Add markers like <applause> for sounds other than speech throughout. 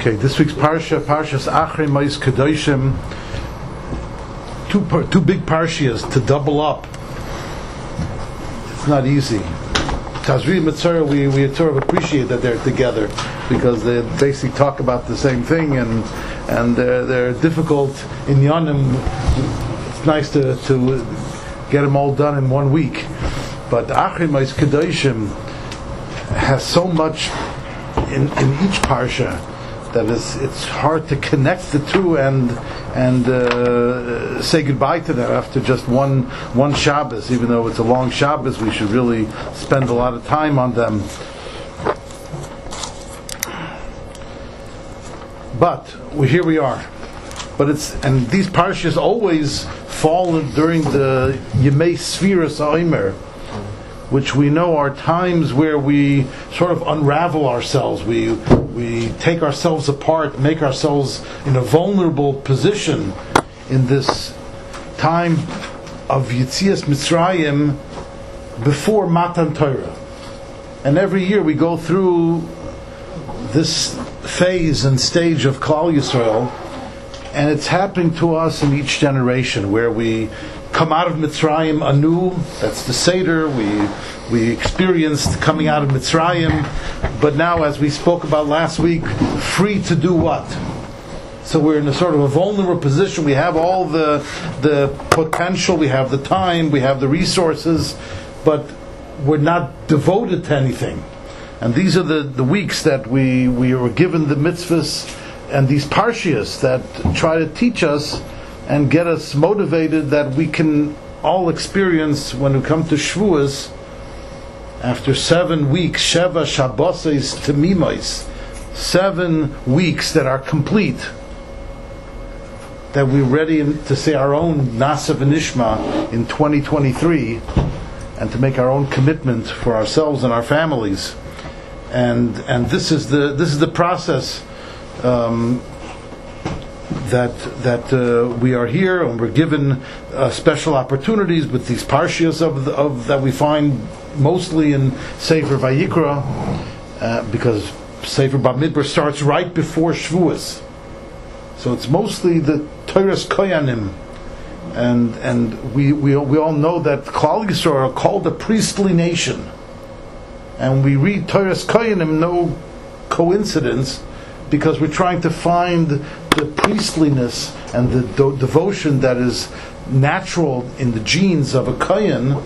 Okay, this week's parsha, Parshas Achrei Ma'is Kedoshim, two par- two big parshias to double up. It's not easy. Tazria Metzora, we we sort of appreciate that they're together because they basically talk about the same thing and and they're, they're difficult in Yonim. It's nice to to get them all done in one week, but Achrei Ma'is Kedoshim has so much in, in each parsha that is it's hard to connect the two and and uh, say goodbye to them after just one one Shabbos. Even though it's a long Shabbos, we should really spend a lot of time on them. But we, here we are. But it's and these parshas always fall during the Yemei Sfiras Omer which we know are times where we sort of unravel ourselves. We we take ourselves apart, make ourselves in a vulnerable position in this time of Yitzias Mitzrayim before Matan Torah. And every year we go through this phase and stage of Klal Yisrael, and it's happening to us in each generation where we come out of Mitzrayim anew. That's the Seder. We we experienced coming out of Mitzrayim, but now, as we spoke about last week, free to do what? So we're in a sort of a vulnerable position. We have all the the potential, we have the time, we have the resources, but we're not devoted to anything. And these are the, the weeks that we, we were given the mitzvahs and these parshias that try to teach us and get us motivated that we can all experience when we come to Shavuos after seven weeks, Sheva Shabboses Temimos, seven weeks that are complete, that we're ready to say our own Na'aseh V'nishma in 2023 and to make our own commitment for ourselves and our families. And, and this is the this is the process um, that that uh, we are here and we're given uh, special opportunities with these parshias of, the, of that we find mostly in Sefer Vayikra uh, because Sefer Bamidbar starts right before Shavuos, so it's mostly the Toras Koyanim, and and we, we we all know that Klal Yisrael are called a priestly nation, and we read Toras Koyanim no coincidence because we're trying to find the priestliness and the do- devotion that is natural in the genes of a kohen.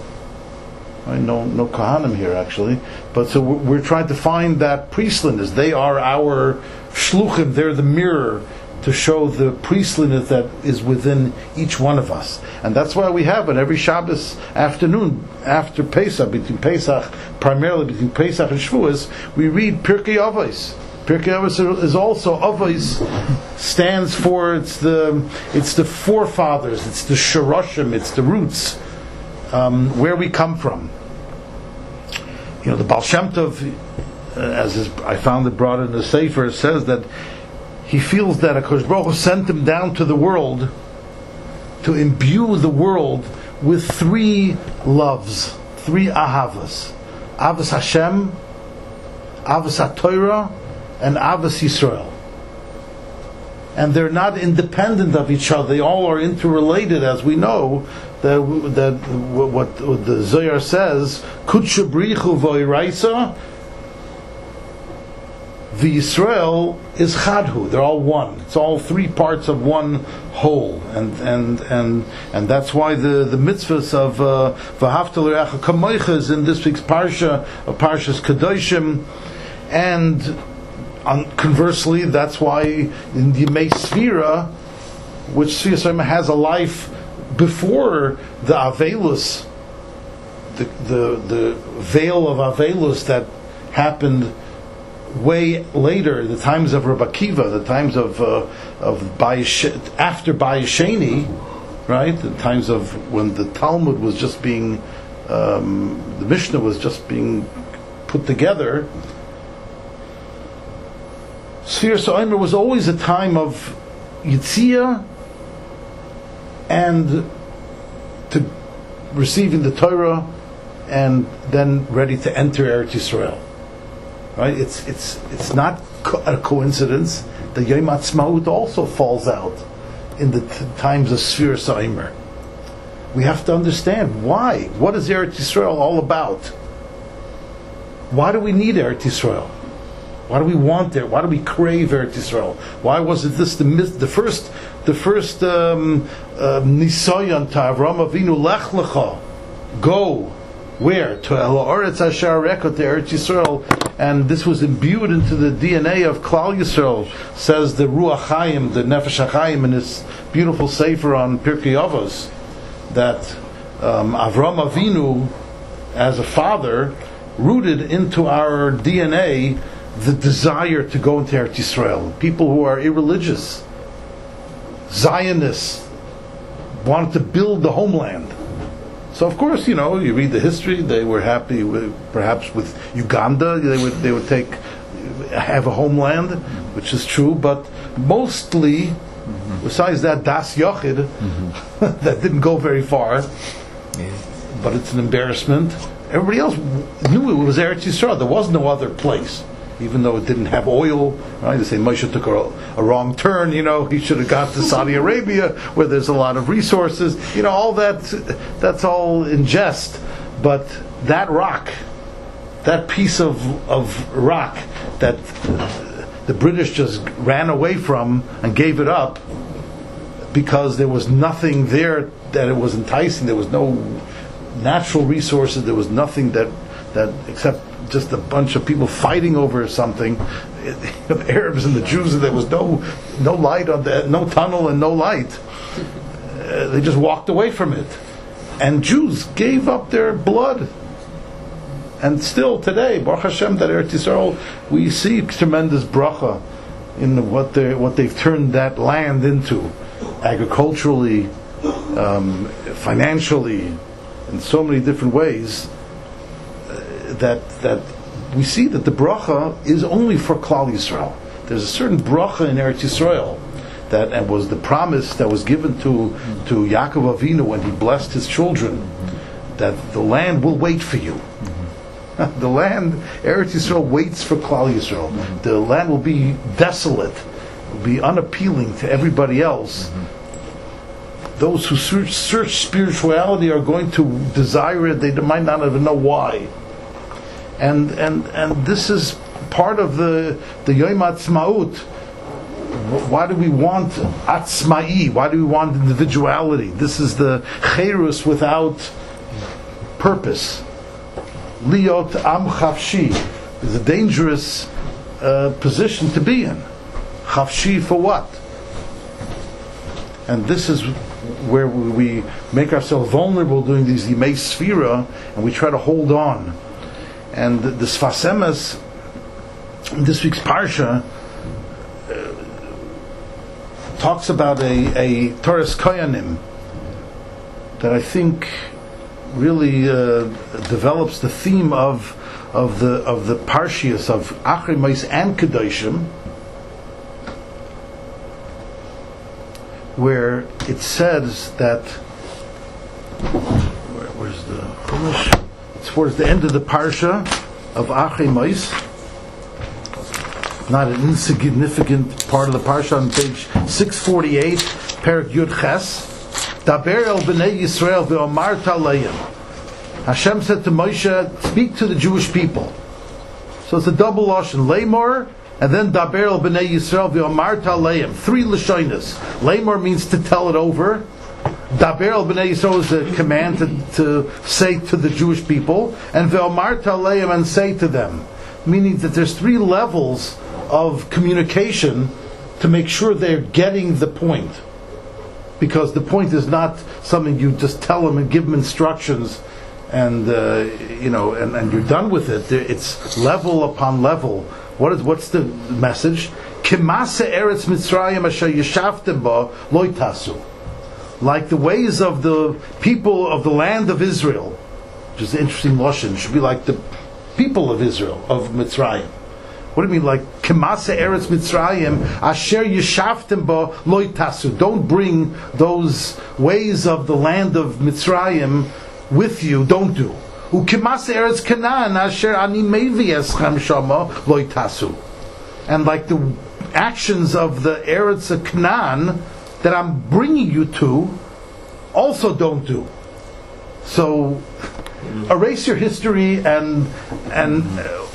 I know no kohanim here actually, but so we're, we're trying to find that priestliness. They are our shluchim. They're the mirror to show the priestliness that is within each one of us, and that's why we have it every Shabbos afternoon after Pesach, between Pesach, primarily between Pesach and Shavuos, we read Pirkei Avos. Pirkei Avos is also Avos stands for it's the it's the forefathers, it's the shoroshim, it's the roots, um, where we come from. You know, the Baal Shem Tov, uh, as is, I found it brought in the Sefer, says that he feels that Akash Baruch Hu sent him down to the world to imbue the world with three loves, three ahavas: Avas Hashem, Avas HaTorah, and Avas Yisrael. And they're not independent of each other. They all are interrelated, as we know. That, that what, what the Zohar says, Kutshabrichu Voiraisa, the Israel is Chadhu. They're all one. It's all three parts of one whole, and and and and that's why the the mitzvahs of uh, Re'acha Kamoicha is in this week's parsha, of Parshas Kedoshim, and conversely, that's why in the Yemei Sfira, which Sfira has a life before the Avelus, the, the, the veil of Avelus that happened way later, the times of Rabbi Akiva, the times of uh, of Bayish, after Bayesheni, right? The times of when the Talmud was just being, um, the Mishnah was just being put together. Sphere Soimer was always a time of Yitzia and to receiving the Torah and then ready to enter Eretz Yisrael. Right? It's it's it's not co- a coincidence that Yom Ha'atzmaut also falls out in the t- times of Sfir Saimer. We have to understand why. What is Eretz Yisrael all about? Why do we need Eretz Yisrael? Why do we want it? Why do we crave Eretz Yisrael? Why was it this the, the first the first um, uh, nisayon to Avram Avinu lech lecha, go where to El Oretz Asher Reka to Eretz Yisrael, and this was imbued into the DNA of Klal Yisrael. Says the Ruach Chaim, the Nefesh Chaim, in his beautiful sefer on Pirkei Avos, that um, Avram Avinu, as a father, rooted into our DNA the desire to go into Eretz Yisrael. People who are irreligious, Zionists, wanted to build the homeland. So of course, you know, you read the history. They were happy, with, perhaps with Uganda. They would they would take have a homeland, which is true. But mostly, mm-hmm. besides that Das Yochid, mm-hmm. <laughs> that didn't go very far. Yeah. But it's an embarrassment. Everybody else knew it was Eretz Yisrael. There was no other place even though it didn't have oil. Right? They say Moshe took a, a, wrong turn. You know, <laughs> he should have got to Saudi <laughs> Arabia where there's a lot of resources. You know, all that that's all in jest. But that rock, that piece of of rock that the British just ran away from and gave it up because there was nothing there that it was enticing. There was no natural resources. There was nothing that that except just a bunch of people fighting over something, <laughs> the Arabs and the Jews, and there was no no light on that, no tunnel and no light. Uh, they just walked away from it, and Jews gave up their blood. And still today, Baruch Hashem, that Eretz Yisrael, we see tremendous bracha in what they what they've turned that land into, agriculturally, um, financially, in so many different ways that that we see that the bracha is only for Klal Yisrael. There's a certain bracha in Eretz Yisrael that and was the promise that was given to to Yaakov Avinu when he blessed his children that the land will wait for you. <laughs> the land, Eretz Yisrael waits for Klal Yisrael. The land will be desolate, will be unappealing to everybody else. Those who search, search spirituality are going to desire it. They might not even know why and and and this is part of the the Yom Atzmaut. Why do we want atzmai? Why do we want individuality? This is the cherus without purpose. Liot am chavshi is a dangerous uh, position to be in. Chavshi for what? And this is where we make ourselves vulnerable doing these Yimei Sfira, and we try to hold on and the, the Sfas Emes, this week's Parsha, uh, talks about a, a Toras Koyanim that I think really uh, develops the theme of of the of the Parshias of Achrimais and Kedoshim, where it says that where, where's the? Towards the end of the parsha of Achimais. Not an insignificant part of the parsha on page 648, Perak Yud Ches. Daber b'nei Yisrael ve'omar talayim. Hashem said to Moshe, speak to the Jewish people. So it's a double lashon, lemor, and then daber el b'nei Yisrael ve'omar talayim. Three lashonas. Lemor means to tell it over. Daber al b'nei Yisrael is a command to, to say to the Jewish people, and ve'omar taleim and say to them, meaning that there's three levels of communication to make sure they're getting the point. Because the point is not something you just tell them and give them instructions and uh, you know and, and you're done with it. It's level upon level. What is what's the message? Kimasa eretz Mitzrayim asher ba like the ways of the people of the land of Israel, which is an interesting lashon, should be like the people of Israel of Mitzrayim. What do you mean, like Kemasa Eretz Mitzrayim Asher Yeshavtim Bo Loitasu? Don't bring those ways of the land of Mitzrayim with you. Don't do. Ukemasa Eretz Canaan Asher Ani Mevi Eschem Shama Loitasu. And like the actions of the Eretz of Canaan that I'm bringing you to also don't do. So erase your history and and uh,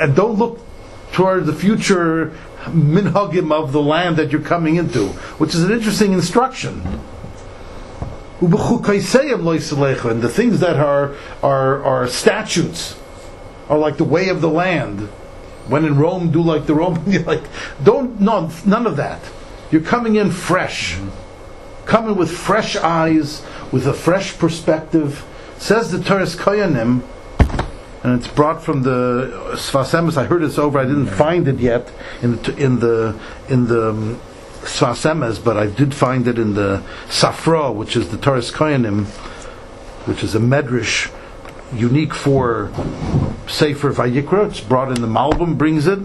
and don't look toward the future minhagim of the land that you're coming into, which is an interesting instruction. And the things that are are are statutes are like the way of the land. When in Rome, do like the Roman. <laughs> like don't no none of that. You're coming in fresh, coming with fresh eyes, with a fresh perspective. Says the Toras Koyanim, and it's brought from the Sfas Emes. I heard it's over. I didn't find it yet in the in the in the um, Sfas Emes, but I did find it in the Sifra, which is the Toras Koyanim, which is a medrash unique for Sefer Vayikra. It's brought in the Malbim, brings it.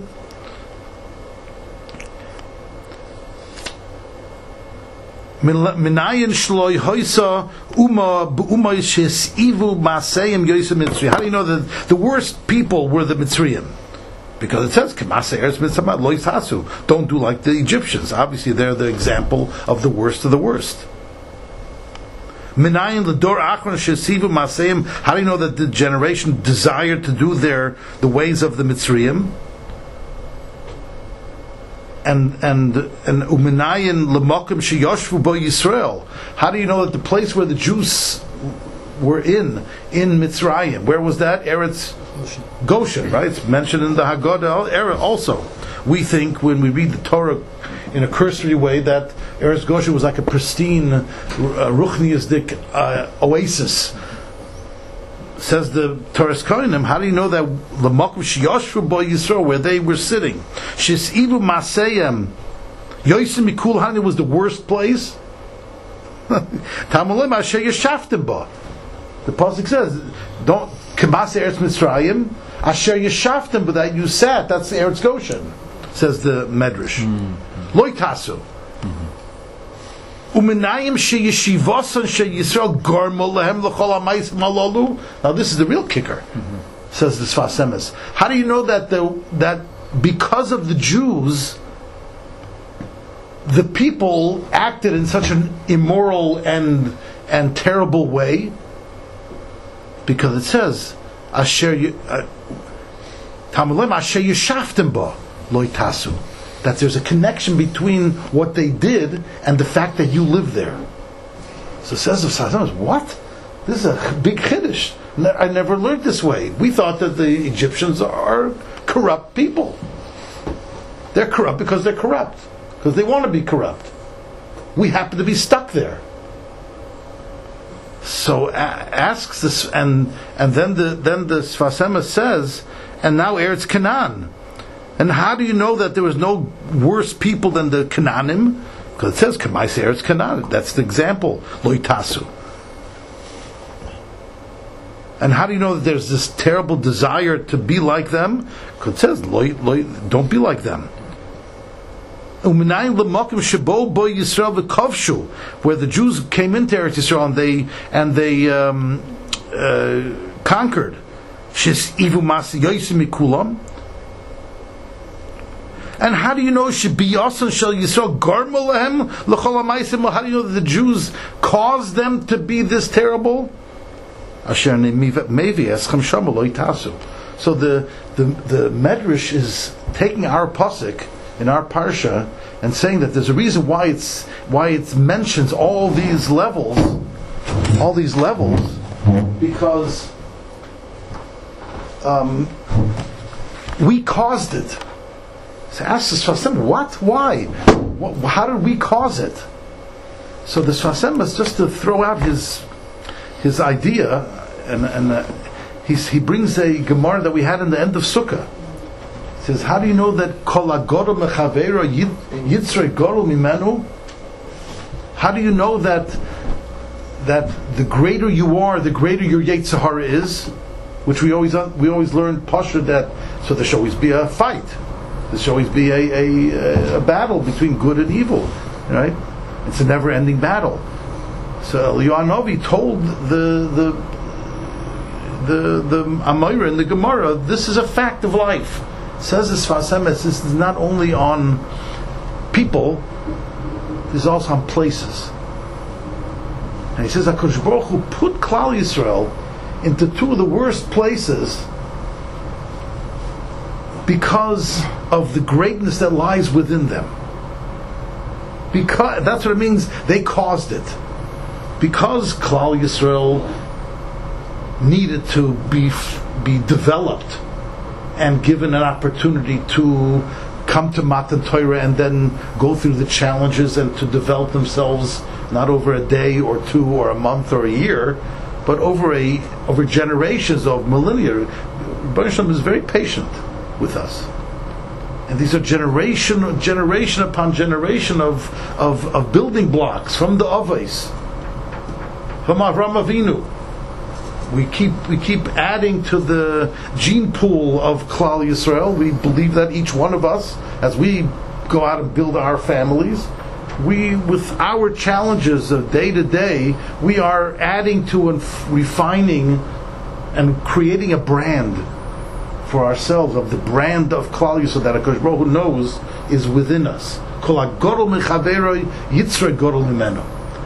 Mitzri. How do you know that the worst people were the Mitzrayim? Because it says Don't do like the Egyptians. Obviously, they're the example of the worst of the worst. How do you know that the generation desired to do their the ways of the Mitzrayim? And and and uminayin lemakim sheyoshvu bo Yisrael. How do you know that the place where the Jews were in in Mitzrayim, where was that? Eretz Goshen, right? It's mentioned in the Haggadah also. We think when we read the Torah in a cursory way that Eretz Goshen was like a pristine, uh, uh, oasis says the Toras Kohenim, how do you know that the Makom Shiyoshvu Bo Yisrael, where they were sitting, Shisivu Maseyem, Yoisim Mikul Hani was the worst place? <laughs> Tamulim Asher Yeshaftim Bo. The Pasuk says, don't, Kemas Eretz Mitzrayim, Asher Yeshaftim, but that you sat, that's the Eretz Goshen, says the Medrash. Mm-hmm. Loitasu. Uminayim sheyeshivosan sheyisrael garmol lehem l'chol hamayis malalu. Now this is the real kicker, mm-hmm. says the Sfas Emes. How do you know that the, that because of the Jews, the people acted in such an immoral and and terrible way? Because it says, "Asher uh, Tamalem asher yishaftim ba loitasu." That there's a connection between what they did and the fact that you live there. So says the Sazon, what? This is a big chiddush. I never learned this way. We thought that the Egyptians are corrupt people. They're corrupt because they're corrupt, because they want to be corrupt. We happen to be stuck there. So asks this, and and then the then the Sfas Emes says, and now Eretz Canaan and how do you know that there was no worse people than the Canaanim? Because it says Kamais Eretz Canaan. That's the example. Loitasu. And how do you know that there's this terrible desire to be like them? Because it says, loy, loy, don't be like them. Where the Jews came into Eretz Yisrael and they and they um, uh, conquered. And how do you know Shibiyasan Shel Yisrael Garmalahem L'chol How do you know the Jews caused them to be this terrible? Asher Eschem. So the, the the Medrash is taking our pasuk in our parsha and saying that there's a reason why it's why it mentions all these levels, all these levels, because um, we caused it. So ask the Sfasem, what? Why? How did we cause it? So the Sfasem is just to throw out his his idea, and, and uh, he brings a Gemara that we had in the end of Sukkah. Says, how do you know that kol yitzre goro mimenu? How do you know that that the greater you are, the greater your Yetzer Hara is? Which we always we always learn Pasha that so there should always be a fight there should always be a, a, uh, a, battle between good and evil, right? It's a never-ending battle. So Eliyahu told the the the the Amira in the Gemara, this is a fact of life. It says this Sfas Emes, this is not only on people, this is also on places. And he says HaKadosh Baruch Hu put Klal Yisrael into two of the worst places because of the greatness that lies within them. Because that's what it means. They caused it because Klal Yisrael needed to be be developed and given an opportunity to come to Matan Torah and then go through the challenges and to develop themselves not over a day or two or a month or a year, but over a over generations of millennia. Baruch is very patient with us. And these are generation, generation upon generation of, of, of building blocks from the Avos, from Avram Avinu. We keep we keep adding to the gene pool of Klal Yisrael. We believe that each one of us, as we go out and build our families, we with our challenges of day to day, we are adding to and refining and creating a brand for ourselves of the brand of Klal Yisrael that Hakadosh Baruch Hu knows is within us.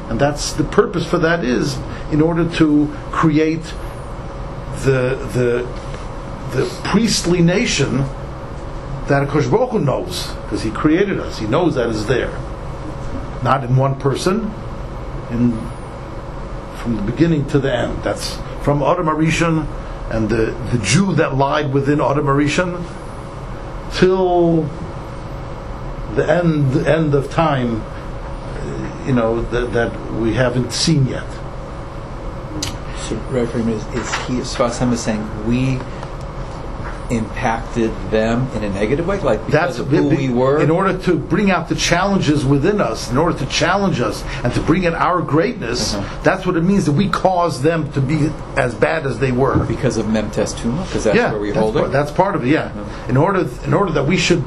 And that's the purpose for that is in order to create the the the priestly nation that Hakadosh Baruch Hu knows because He created us. He knows that is there, not in one person, in from the beginning to the end. That's from Adam HaRishon and the, the Jew that lied within Adam HaRishon till the end end of time, uh, you know that, that we haven't seen yet. So, Reverend, is, is he, Sfasem is saying we impacted them in a negative way, like because That's of who we were? In order to bring out the challenges within us, in order to challenge us and to bring in our greatness, Uh-huh. that's what it means that we caused them to be as bad as they were. because of Mem Testuma, because that's yeah, where we hold it. That's part of it. Yeah, in order in order that we should,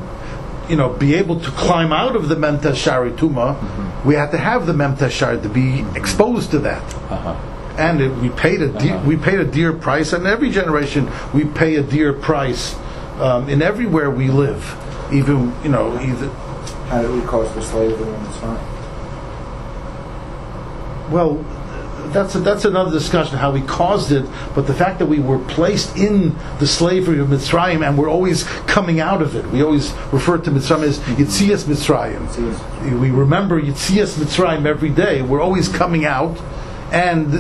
you know, be able to climb out of the Memta Shari Tuma, Mm-hmm. we had to have the Memta Shari to be exposed to that. Uh-huh. And it, we paid a de- we paid a dear price, and every generation we pay a dear price um, in everywhere we live. Even you know, either How did we cause the slavery in Mitzrayim? Well, that's a, that's another discussion how we caused it, but the fact that we were placed in the slavery of Mitzrayim and we're always coming out of it. We always refer to Mitzrayim as Yitzias Mitzrayim. We remember Yitzias Mitzrayim every day. We're always coming out, and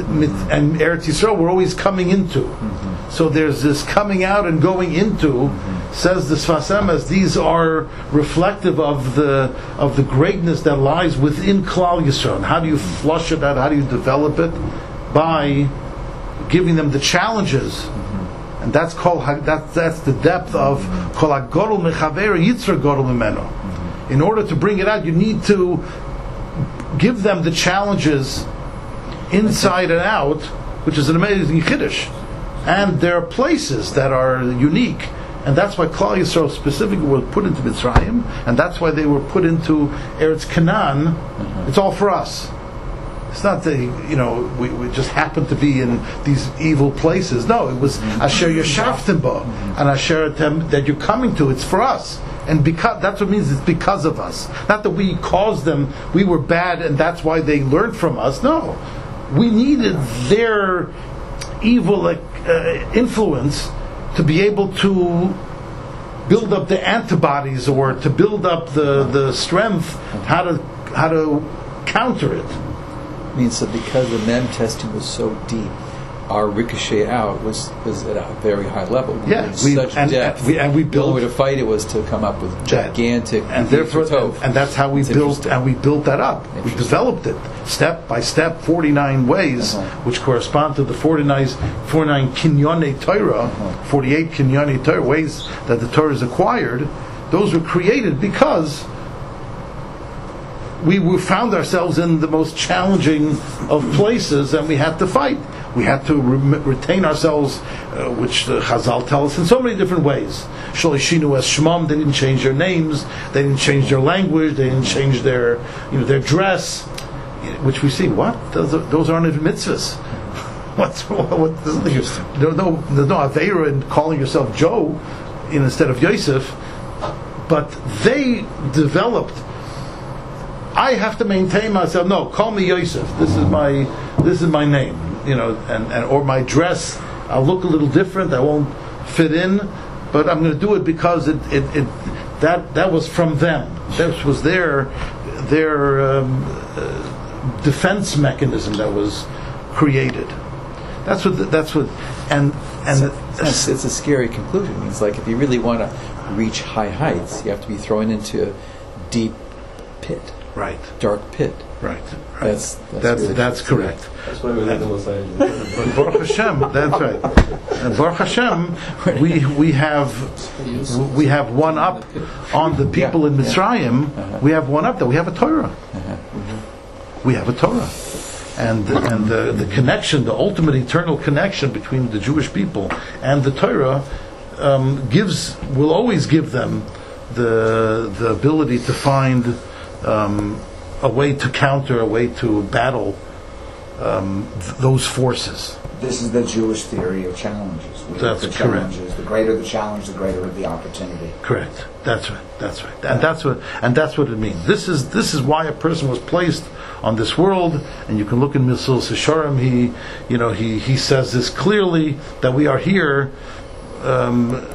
and Eretz Yisrael we're always coming into. Mm-hmm. So there's this coming out and going into. Mm-hmm. Says the Sfasem as these are reflective of the of the greatness that lies within Klal Yisrael. How do you mm-hmm. flush it out? How do you develop it? By giving them the challenges. And that's called that, that's the depth of kol hagodol mechaver yitzra godol mimeno. In order to bring it out, you need to give them the challenges inside and out, which is an amazing chiddush. And there are places that are unique, and that's why Klal Yisrael specifically were put into Mitzrayim, and that's why they were put into Eretz Canaan. Mm-hmm. It's all for us. It's not that you know we, we just happened to be in these evil places. No, it was mm-hmm. Asher Yeshaftim Bo mm-hmm. and Asher Tem that you're coming to. It's for us, and because that's what it means. It's because of us. Not that we caused them. We were bad, and that's why they learned from us. No, we needed their evil uh, influence to be able to build up the antibodies or to build up the, the strength how to how to counter it. I mean, so because the Mem testing was so deep, our ricochet out was, was at a very high level. We Yeah, we- such and- depth. and we- and we the only way to fight it was to come up with gigantic and therefore tov. and that's how we It's built and we built that up we developed it step by step 49 ways Uh-huh. which correspond to the 49 49 kinyone Torah Uh-huh. 48 kinyone Torah ways that the Torah is acquired those were created because we found ourselves in the most challenging of places and we had to fight. We had to re- retain ourselves, uh, which the Chazal tell us in so many different ways. Sholishinu as Shmam, they didn't change their names, they didn't change their language, they didn't change their, you know, their dress, which we see, what? Those, are, those aren't even mitzvahs. <laughs> What's, what, what, there's there's no, there's no Aveira in calling yourself Joe instead of Yosef, but they developed I have to maintain myself. No, call me Yosef. This is my this is my name. You know, and, and or my dress. I'll look a little different. I won't fit in, but I'm going to do it because it, it, it that that was from them. That was their their um, uh, defense mechanism that was created. That's what the, that's what and and It's, it's a scary conclusion. It's like if you really want to reach high heights, you have to be thrown into a deep pit, right dark pit. right. right. That's- that's that's really that's correct. That's why we live in Los Angeles. Baruch Hashem, that's right. And Baruch Hashem, we we have we have one up on the people Yeah, in yeah. Mitzrayim. Uh-huh. We have one up there. We have a Torah. We have a Torah, and and the, the connection, the ultimate eternal connection between the Jewish people and the Torah, um, gives will always give them the the ability to find um, a way to counter, a way to battle um, th- those forces. This is the Jewish theory of challenges. We That's look for correct. challenges. The greater the challenge, the greater the opportunity. Correct. That's right. That's right. And that's what and that's what it means. This is this is why a person was placed on this world. And you can look in Mesilas Yesharim. He, you know, he he says this clearly that we are here um,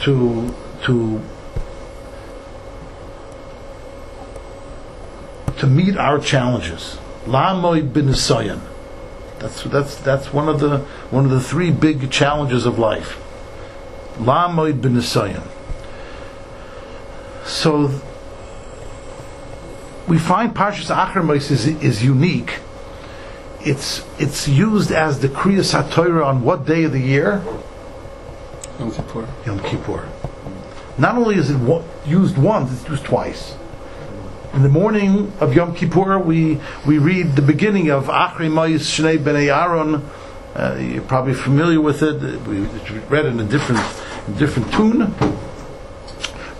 to to to meet our challenges. La'amoy b'nisayan. That's that's that's one of the one of the three big challenges of life. La'amoy b'nisayan. So we find Parshas Acharmos is, is unique. It's it's used as the Kriyas HaTorah on what day of the year? Yom Kippur. Yom Kippur. Not only is it used once, it's used twice. In the morning of Yom Kippur, we, we read the beginning of Achri Mayis Shnei Bnei Aaron. Uh, you're probably familiar with it. We read it in a different, different tune.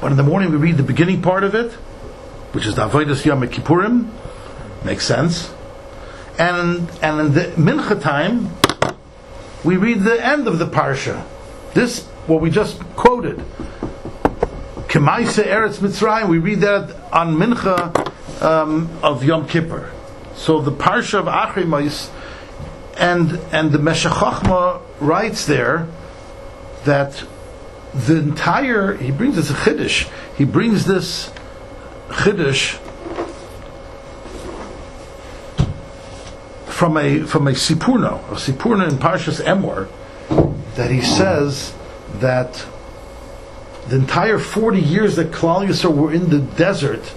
But in the morning, we read the beginning part of it, which is the Avodas Yom Kippurim. Makes sense. And, and in the Mincha time, we read the end of the Parsha. This, what we just quoted. Kemaisa Eretz Mitzrayim, we read that on Mincha um, of Yom Kippur. So the Parsha of Achrimais, and and the Meshech Chochmah writes there that the entire he brings this chiddush. He brings this chiddush from a from a Sforno, a Sforno in Parshas Emor, that he says that the entire 40 years that Klal Yisrael were in the desert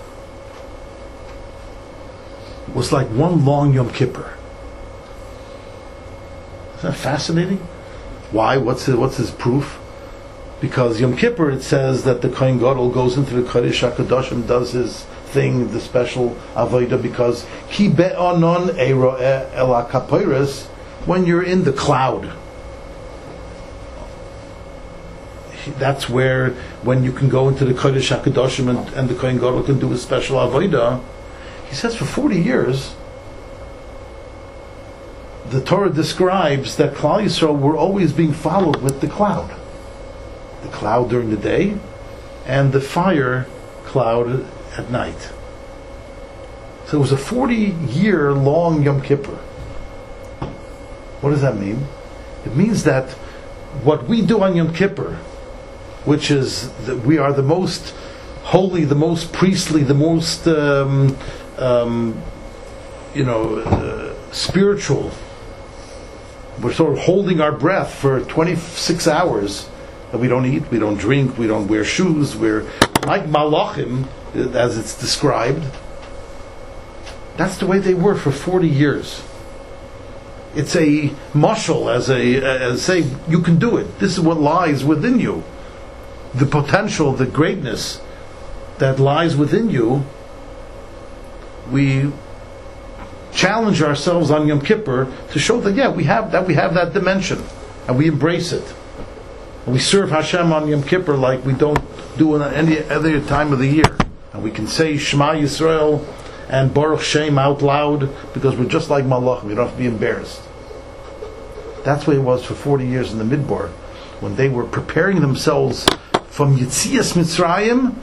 was like one long Yom Kippur. Isn't that fascinating? Why? What's his, what's his proof? Because Yom Kippur, it says that the Kohen Gadol goes into the Kodesh HaKadoshim, does his thing, the special Avodah, because Ki be'anon ero'eh el HaKaporos, when you're in the cloud. That's where when you can go into the Kodesh Hakadoshim and, and the Kohen Gadol can do a special avodah. He says for forty years, the Torah describes that Klal Yisrael were always being followed with the cloud, the cloud during the day, and the fire cloud at night. So it was a forty-year long Yom Kippur. What does that mean? It means that what we do on Yom Kippur which is that we are the most holy, the most priestly, the most um, um, you know uh, spiritual. We're sort of holding our breath for 26 hours. We don't eat, we don't drink, we don't wear shoes. We're like malachim, as it's described. That's the way they were for 40 years. It's a mushal, as a as say you can do it. This is what lies within you the potential, the greatness that lies within you, we challenge ourselves on Yom Kippur to show that yeah, we have that we have that dimension, and we embrace it. And we serve Hashem on Yom Kippur like we don't do in any other time of the year, and we can say Shema Yisrael and Baruch Shem out loud because we're just like Malach. We don't have to be embarrassed. That's way it was for 40 years in the Midbar, when they were preparing themselves from Yitzias Mitzrayim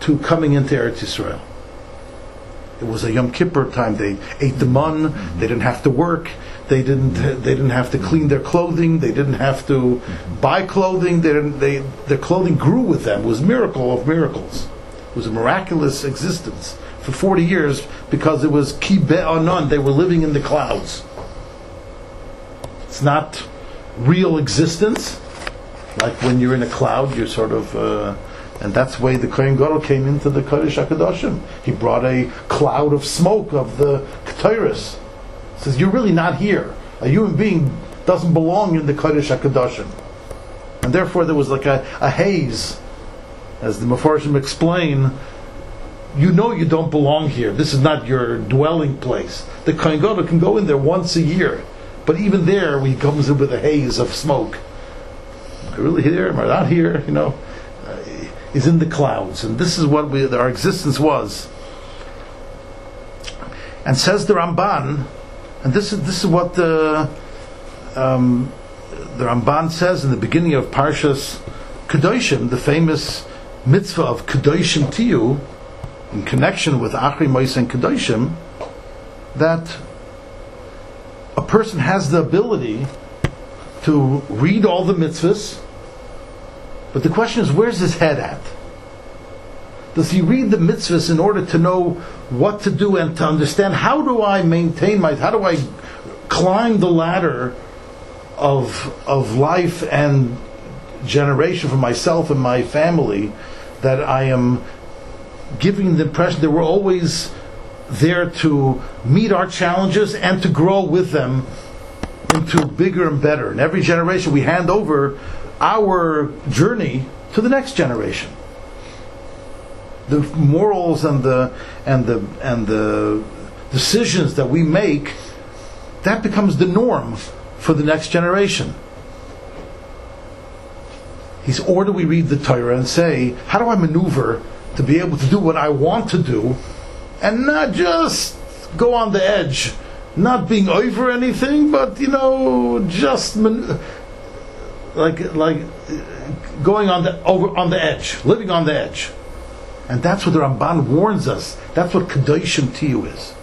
to coming into Eretz Yisrael. It was a Yom Kippur time. They ate the mun. They didn't have to work. They didn't. They didn't have to clean their clothing. They didn't have to buy clothing. They didn't. They their clothing grew with them. It was miracle of miracles. It was a miraculous existence for forty years because it was ki be'anan. They were living in the clouds. It's not real existence. Like when you're in a cloud, you're sort of. Uh, and that's the way the Kohen Gadol came into the Kodesh HaKadoshim. He brought a cloud of smoke of the Ketores. Says, you're really not here. A human being doesn't belong in the Kodesh HaKadoshim. And therefore there was like a, a haze. As the Mepharshim explain, you know you don't belong here. This is not your dwelling place. The Kohen Gadol can go in there once a year. But even there, he comes in with a haze of smoke. Really here? I not here? You know? is in the clouds, and this is what we, our existence was. And says the Ramban, and this is this is what the um, the Ramban says in the beginning of Parshas Kedoshim, the famous mitzvah of Kedoshim Tiyu, in connection with Achri Mois and Kedoshim, that a person has the ability to read all the mitzvahs but the question is, where's his head at? Does he read the mitzvahs in order to know what to do and to understand how do I maintain my, how do I climb the ladder of, of life and generation for myself and my family that I am giving the impression that we're always there to meet our challenges and to grow with them into bigger and better. In every generation, we hand over our journey to the next generation. The morals and the and the and the decisions that we make, that becomes the norm for the next generation. He's, or do we read the Torah and say, how do I maneuver to be able to do what I want to do, and not just go on the edge, not being over anything, but you know, just. Like like going on the over on the edge, living on the edge, and that's what the Ramban warns us. That's what kedoshim tiyu is.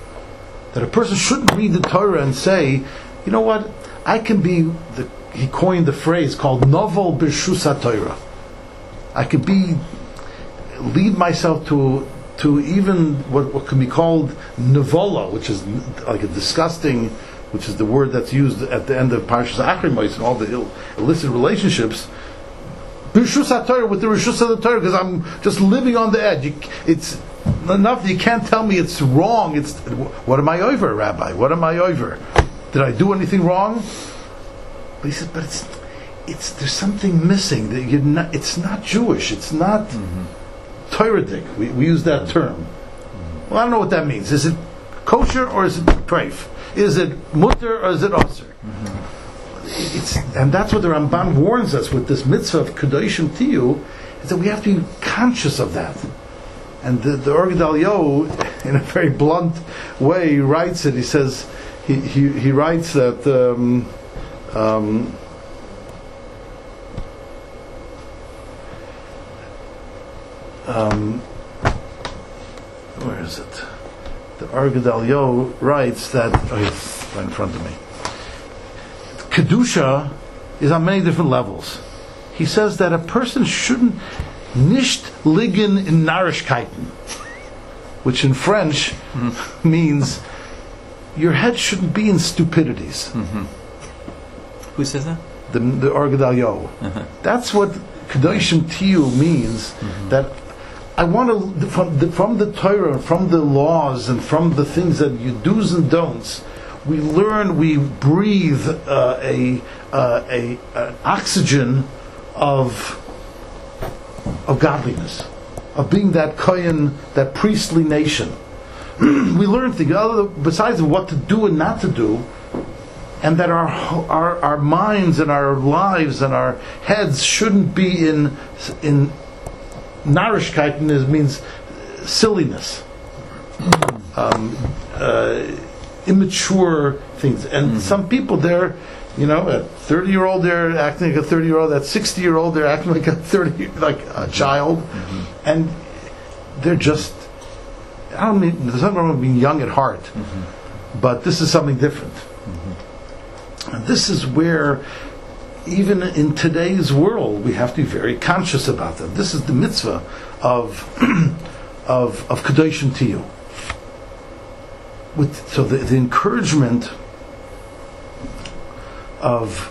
That a person shouldn't read the Torah and say, you know what, I can be. The, he coined the phrase called novel b'shus Torah. I could be lead myself to to even what, what can be called nevola, which is like a disgusting which is the word that's used at the end of Parshas Achrimos and all the Ill, illicit relationships. B'rishus HaTorah with the Rishus of the Torah because I'm just living on the edge. You, it's enough. that You can't tell me it's wrong. It's what am I over, Rabbi? What am I over? Did I do anything wrong? But he says, but it's it's there's something missing that you're not. It's not Jewish. It's not mm-hmm. Torahic. We, we use that term. Well, I don't know what that means. Is it kosher or is it treif? Is it mutter or is it aser? Mm-hmm. And that's what the Ramban warns us with this mitzvah of kedoshim tiyu, is that we have to be conscious of that. And the, the Ohr Gedalyahu, in a very blunt way, writes it. He says, he, he, he writes that um, um, um, where is it? The Ohr Gedalyahu writes that oh, he's right in front of me. Kedusha is on many different levels. He says that a person shouldn't nicht liegen in Narishkeiten, which in French mm-hmm. means your head shouldn't be in stupidities. Mm-hmm. Who says that? The, the Ohr Gedalyahu. Uh-huh. That's what Kedoshim Tiyu means, mm-hmm. that I want to from the, from the Torah, from the laws, and from the things that you do's and don'ts. We learn, we breathe uh, a, uh, a an oxygen of of godliness, of being that kohen, that priestly nation. <clears throat> we learn things other besides what to do and not to do, and that our, our our minds and our lives and our heads shouldn't be in in narishkeiten is, means silliness, um, uh, immature things. And mm-hmm. some people there, you know, at 30 year old they're acting like a 30 year old. At 60 year old they're acting like a 30 like a child, mm-hmm. and they're just I don't mean there's nothing wrong with being young at heart, but this is something different. And this is where, even in today's world, we have to be very conscious about that. This is the mitzvah of <clears throat> of of kadoshim to you. With so the, the encouragement of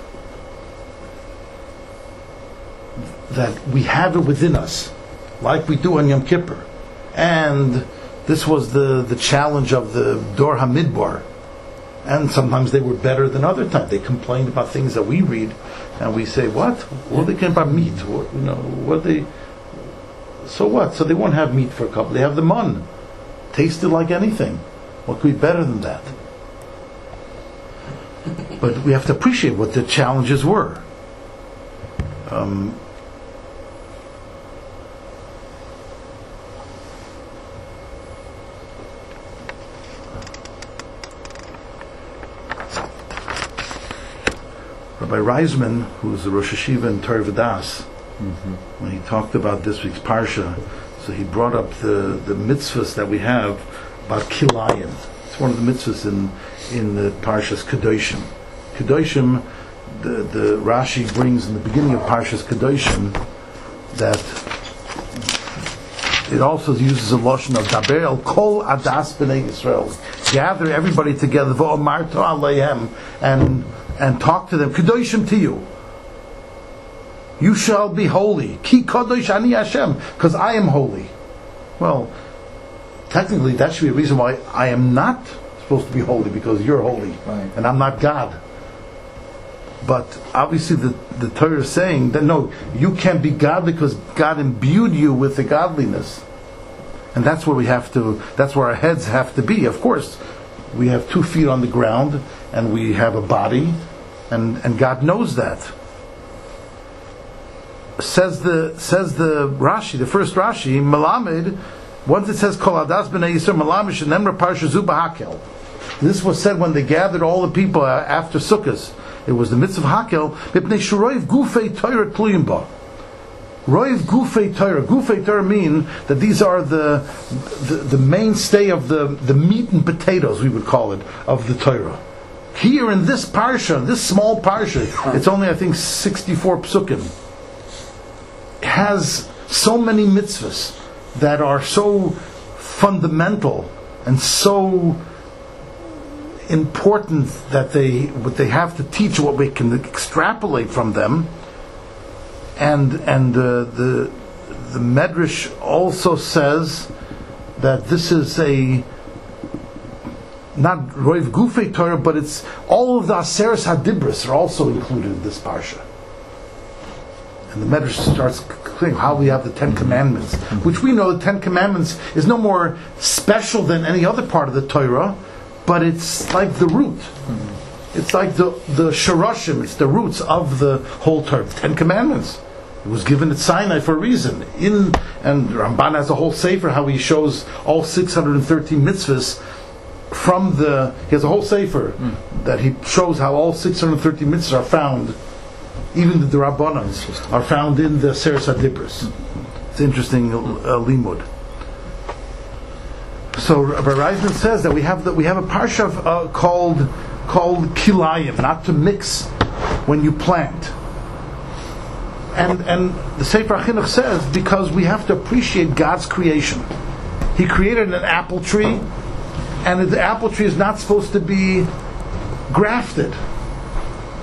that we have it within us, like we do on Yom Kippur, and this was the the challenge of the Dor Hamidbar and sometimes they were better than other times. They complained about things that we read, and we say, "What? Well, they came about meat. What, you know, what they? So what? So they won't have meat for a couple. They have the mun, tasted like anything. What could be better than that? But we have to appreciate what the challenges were. Um, Rabbi Reisman, who's the Rosh HaYeshiva in Torah Vodaas, mm-hmm. when he talked about this week's Parsha, so he brought up the, the mitzvahs that we have about Kilayim. It's one of the mitzvahs in, in the Parshas Kedoshim. Kedoshim, the, the Rashi brings in the beginning of Parshas Kedoshim that it also uses a lotion of Daber el Kol Adas B'nei Yisrael. Gather everybody together, V'omarto aleihem, and and talk to them. Kedoshim to you. You shall be holy. Ki kadosh ani Hashem, because I am holy. Well, technically, that should be a reason why I am not supposed to be holy because you're holy, Right. and I'm not God. But obviously, the, the Torah is saying that no, you can't be God because God imbued you with the godliness. And that's where we have to, that's where our heads have to be. Of course, we have two feet on the ground and we have a body, and, and God knows that. Says the, says the Rashi, the first Rashi, Malamed, once it says Kol Adas. This was said when they gathered all the people uh, after Sukkot. It was the mitzvah Hakel, Mipnei Shuroiv Gufei Torah Tluyim Ba. Roiv Gufei Torah. Gufei Torah mean that these are the, the the mainstay of the the meat and potatoes we would call it of the Torah. Here in this parsha, this small parsha, it's only I think sixty four psukim. Has so many mitzvahs that are so fundamental and so important that they what they have to teach what we can extrapolate from them and and the the Medrash also says that this is a not Roiv Gufei Torah, but it's all of the Aseres Hadibris are also included in this parsha. And the Medrash starts clearing how we have the Ten Commandments, which we know the Ten Commandments is no more special than any other part of the Torah, but it's like the root. It's like the the Sharashim, it's the roots of the whole Torah. The Ten Commandments. It was given at Sinai for a reason. In and Ramban has a whole sefer how he shows all 613 mitzvahs from the. He has a whole sefer that he shows how all 613 mitzvahs are found. Even the Rabbanans are found in the Seres Adibris. It's interesting uh, limud. So Rabbi Reisman says that we have that we have a parsha uh, called called kilayim, not to mix when you plant. And and the Sefer Chinuch says because we have to appreciate God's creation. He created an apple tree, and the apple tree is not supposed to be grafted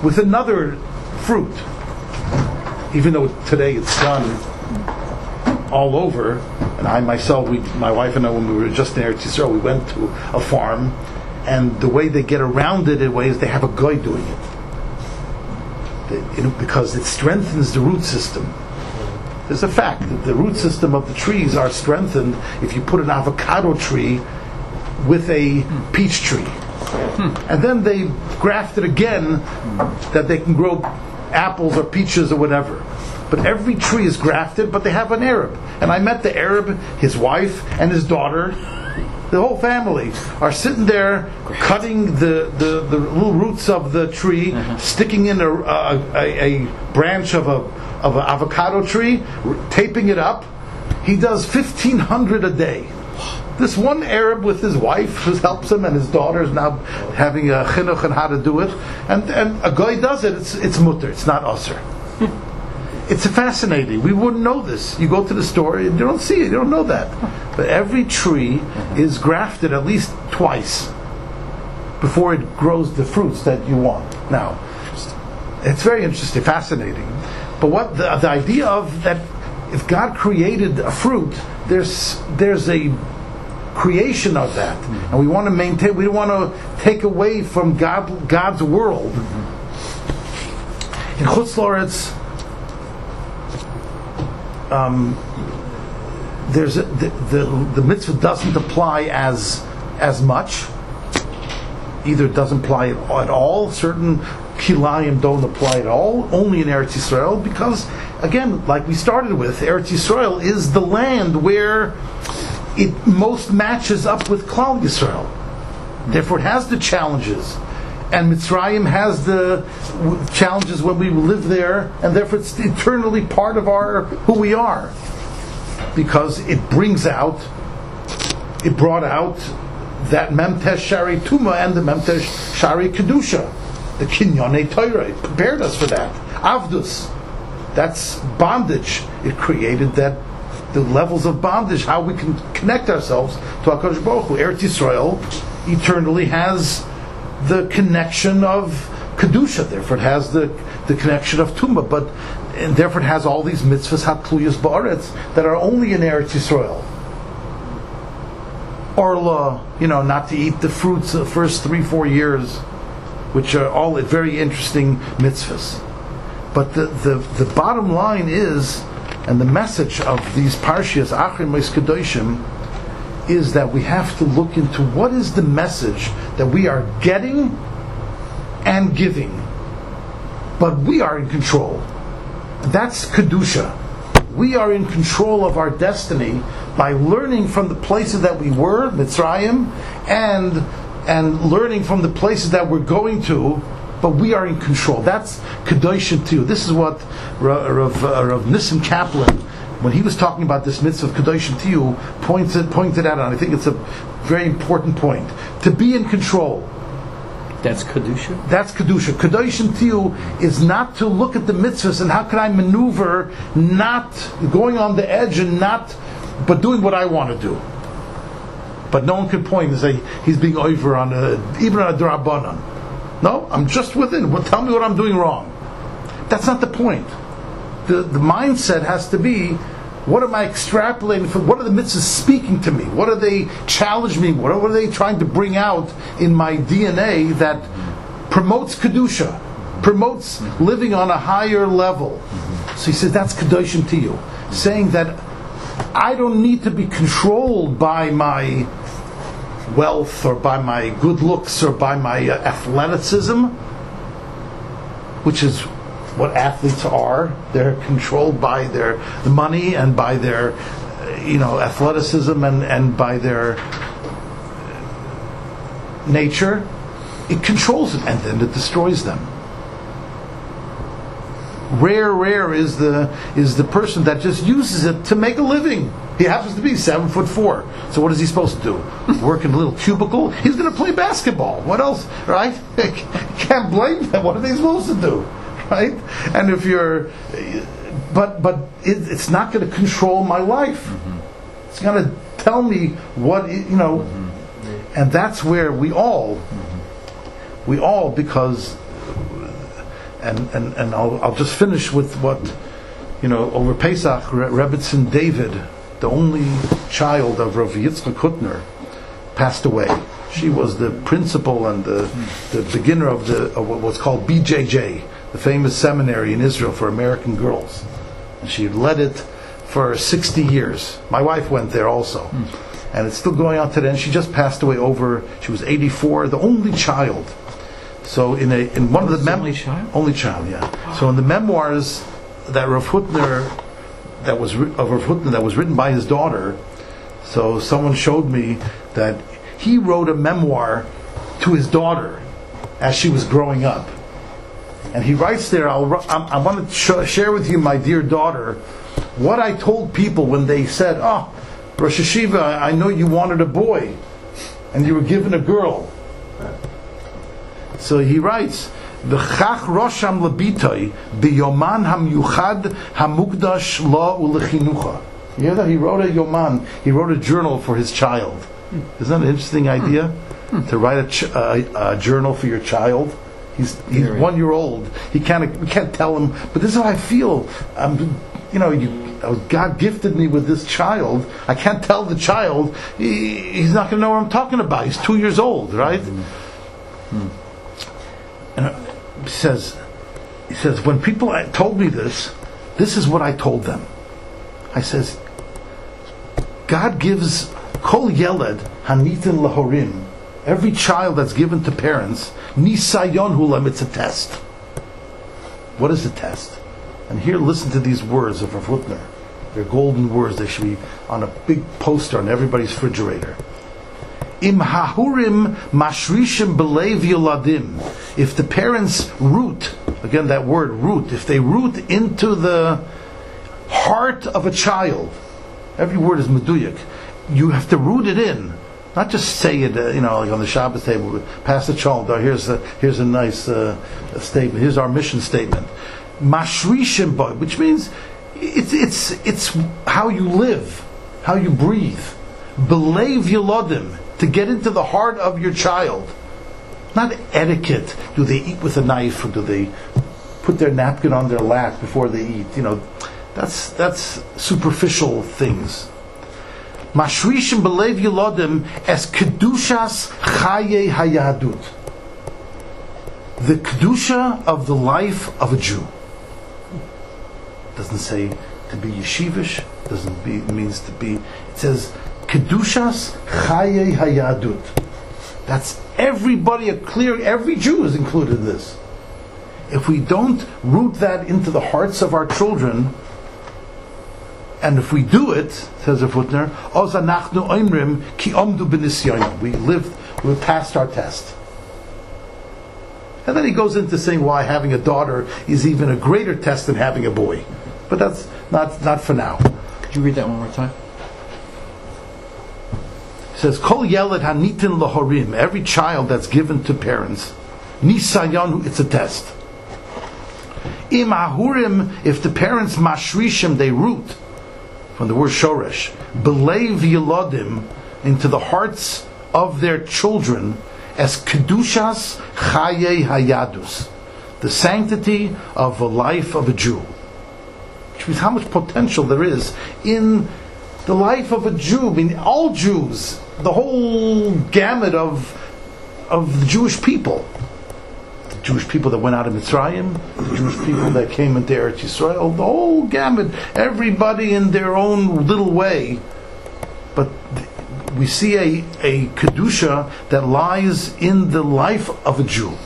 with another fruit, even though today it's done all over. And I myself, we, my wife and I, when we were just in Eretz Yisrael, we went to a farm, and the way they get around it in ways they have a guy doing it. Know, because it strengthens the root system. There's a fact that the root system of the trees are strengthened if you put an avocado tree with a peach tree. And then they graft it again that they can grow apples or peaches or whatever. But every tree is grafted, but they have an Arab. And I met the Arab, his wife, and his daughter. The whole family are sitting there cutting the, the, the little roots of the tree, uh-huh. sticking in a, a, a, a branch of a of an avocado tree, taping it up. He does fifteen hundred a day. this one Arab with his wife who helps him, and his daughter is now having a chinuch on how to do it. And and a guy does it. It's it's mutar. It's not usher. It's fascinating. We wouldn't know this. You go to the store, and you don't see it. You don't know that. But every tree is grafted at least twice before it grows the fruits that you want. Now, it's very interesting, fascinating. But what the, the idea of that, if God created a fruit, there's there's a creation of that, and we want to maintain. We don't want to take away from God God's world. Mm-hmm. In Chutz um, there's a, the, the the mitzvah doesn't apply as as much. Either it doesn't apply at all. Certain kilayim don't apply at all. Only in Eretz Yisrael, because again, like we started with, Eretz Yisrael is the land where it most matches up with Klal Yisrael. Therefore, it has the challenges. And Mitzrayim has the challenges when we live there, and therefore it's eternally part of our who we are, because it brings out, it brought out that Memtesh Shari Tuma and the Memtesh Shari Kedusha, the Kinyone Torah. It prepared us for that. Avdus, that's bondage. It created that the levels of bondage, how we can connect ourselves to HaKadosh Baruch Hu. Eretz Yisrael eternally has the connection of Kedusha, therefore it has the, the connection of Tumah, but and therefore it has all these mitzvahs hatluyas ba'aretz that are only in Eretz Yisrael. Orla, you know, not to eat the fruits the first three, four years, which are all very interesting mitzvahs. But the, the, the bottom line is, and the message of these parshias, Achrim is that we have to look into what is the message that we are getting and giving, but we are in control. That's Kedusha. We are in control of our destiny by learning from the places that we were, Mitzrayim, and and learning from the places that we're going to, but we are in control. That's Kedoshim too. This is what Rav, Rav, uh, Rav Nissim Kaplan, when he was talking about this mitzvah of Kedoshim to you, pointed, pointed out, and I think it's a very important point. To be in control. That's Kedusha? That's Kedusha. Kedoshim to you is not to look at the mitzvahs and how can I maneuver not going on the edge and not, but doing what I want to do. But no one can point and say he's being over on a, even on a drabanan. No, I'm just within. Well, tell me what I'm doing wrong. That's not the point. The, the mindset has to be what am I extrapolating from? What are the mitzvahs speaking to me? What are they challenging me? What are, what are they trying to bring out in my DNA that promotes Kedusha, promotes living on a higher level? So he says that's Kedoshim to you. Saying that I don't need to be controlled by my wealth or by my good looks or by my uh, athleticism, which is what athletes are. They're controlled by their money and by their, you know, athleticism and, and by their nature. It controls them and then it destroys them. Rare, rare is the is the person that just uses it to make a living. He happens to be seven foot four. So what is he supposed to do? <laughs> Work in a little cubicle? He's going to play basketball. What else? Right? <laughs> Can't blame them. What are they supposed to do? Right? And if you're, but but it, it's not going to control my life. Mm-hmm. It's going to tell me what it- you know, mm-hmm. and that's where we all, mm-hmm. we all because and and, and I'll, I'll just finish with what you know over Pesach Re- Rebbetzin David, the only child of Rav Yitzchak Hutner, passed away. She was the principal and the, the beginner of the of what was called BJJ, the famous seminary in Israel for American girls. And she led it for 60 years. My wife went there also. Hmm. And it's still going on today. And she just passed away over, she was 84, the only child. So in a in one of the the mem- only child? only child, yeah. So in the memoirs that Rav Hutner that was of Rav Hutner that was written by his daughter, so someone showed me that he wrote a memoir to his daughter as she was growing up, and he writes there. I'll, I'm, I want to sh- share with you, my dear daughter, what I told people when they said, "Oh, Rosh HaYeshiva, I know you wanted a boy, and you were given a girl. So he writes, "The "V'chach rosham lebitoi biyoman hamyuchad hamukdash lo ulechinucha." You hear that? He wrote a yoman. He wrote a journal for his child. Isn't that an interesting idea? Hmm. Hmm. To write a, ch- a, a journal for your child. He's he's one year old. He can't we can't tell him. But this is how I feel. I'm, you know, you, God gifted me with this child. I can't tell the child. He, he's not going to know what I'm talking about. He's two years old, right? And uh, he says, he says, when people uh, told me this, this is what I told them. I says, God gives kol yeled hanitin lahorim. Every child that's given to parents, nisayon hulam, it's a test. What is the test? And here, listen to these words of Rav Hutner. They're golden words. They should be on a big poster on everybody's refrigerator. Im hahurim mashrishim belev yoladim. If the parents root, again that word root, if they root into the heart of a child, every word is meduyak. You have to root it in, not just say it. Uh, you know, like on the Shabbos table, pass the chalk. Oh, here's a here's a nice uh, statement. Here's our mission statement. Mashrishim which means it's it's it's how you live, how you breathe. Belev yolodim to get into the heart of your child. Not etiquette. Do they eat with a knife or do they put their napkin on their lap before they eat? You know, that's that's superficial things. Mashrishim belev yolodim as kedushas chaye hayadut. The kedusha of the life of a Jew. Doesn't say to be yeshivish. Doesn't be means to be. It says kedushas chaye hayadut. That's everybody. A clear. Every Jew is included in this. If we don't root that into the hearts of our children, and if we do it, says "Oz anachnu oimrim ki omdu b'nisyonim." We lived, we passed our test. And then he goes into saying why having a daughter is even a greater test than having a boy. But that's not, not for now. Could you read that one more time? He says, Kol yeled hanitin lahorim, every child that's given to parents, nisayon, it's a test. Im ahurim, if the parents mashrishim, they root, from the word shoresh, belev yelodim, into the hearts of their children, as kedushas chaye hayadus, the sanctity of the life of a Jew. Which means how much potential there is in the life of a Jew. I mean, all Jews, the whole gamut of of the Jewish people. Jewish people that went out of Mitzrayim, the Jewish people that came into Eretz Yisrael, the whole gamut, everybody in their own little way. But we see a, a Kedusha that lies in the life of a Jew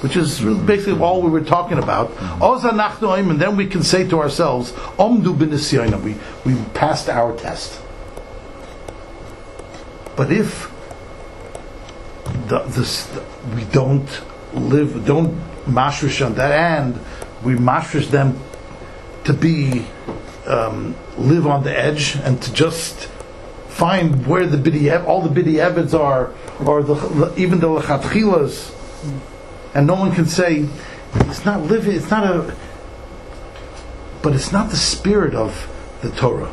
which is really basically all we were talking about. Mm-hmm. Oim, And then we can say to ourselves, Omdu. We we passed our test. But if the, this, we don't live, don't mashrish on that, and we mashrish them to be um, live on the edge and to just find where the bidi all the bidi evids are, or the, even the lechatchilas and no one can say it's not living. It's not a. But it's not the spirit of the Torah.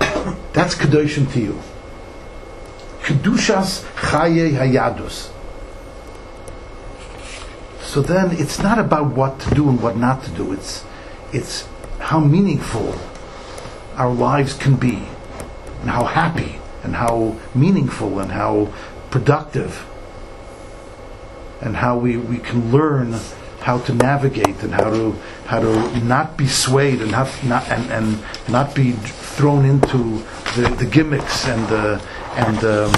<coughs> That's kedoshim to you. Kedushas chaye hayadus. So then, it's not about what to do and what not to do. It's it's how meaningful our lives can be, and how happy, and how meaningful, and how productive and how we, we can learn how to navigate and how to how to not be swayed and not, not and, and not be thrown into the, the gimmicks and the and um,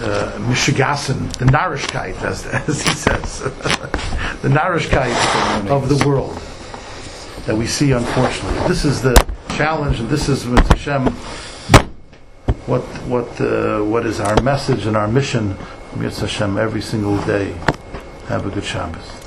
uh, mishigassen, the narishkeit, as, as he says, <laughs> the narishkeit of the world that we see. Unfortunately, this is the challenge, and this is with Hashem. What what uh, what is our message and our mission? Mitzvah Hashem every single day. Have a good Shabbos.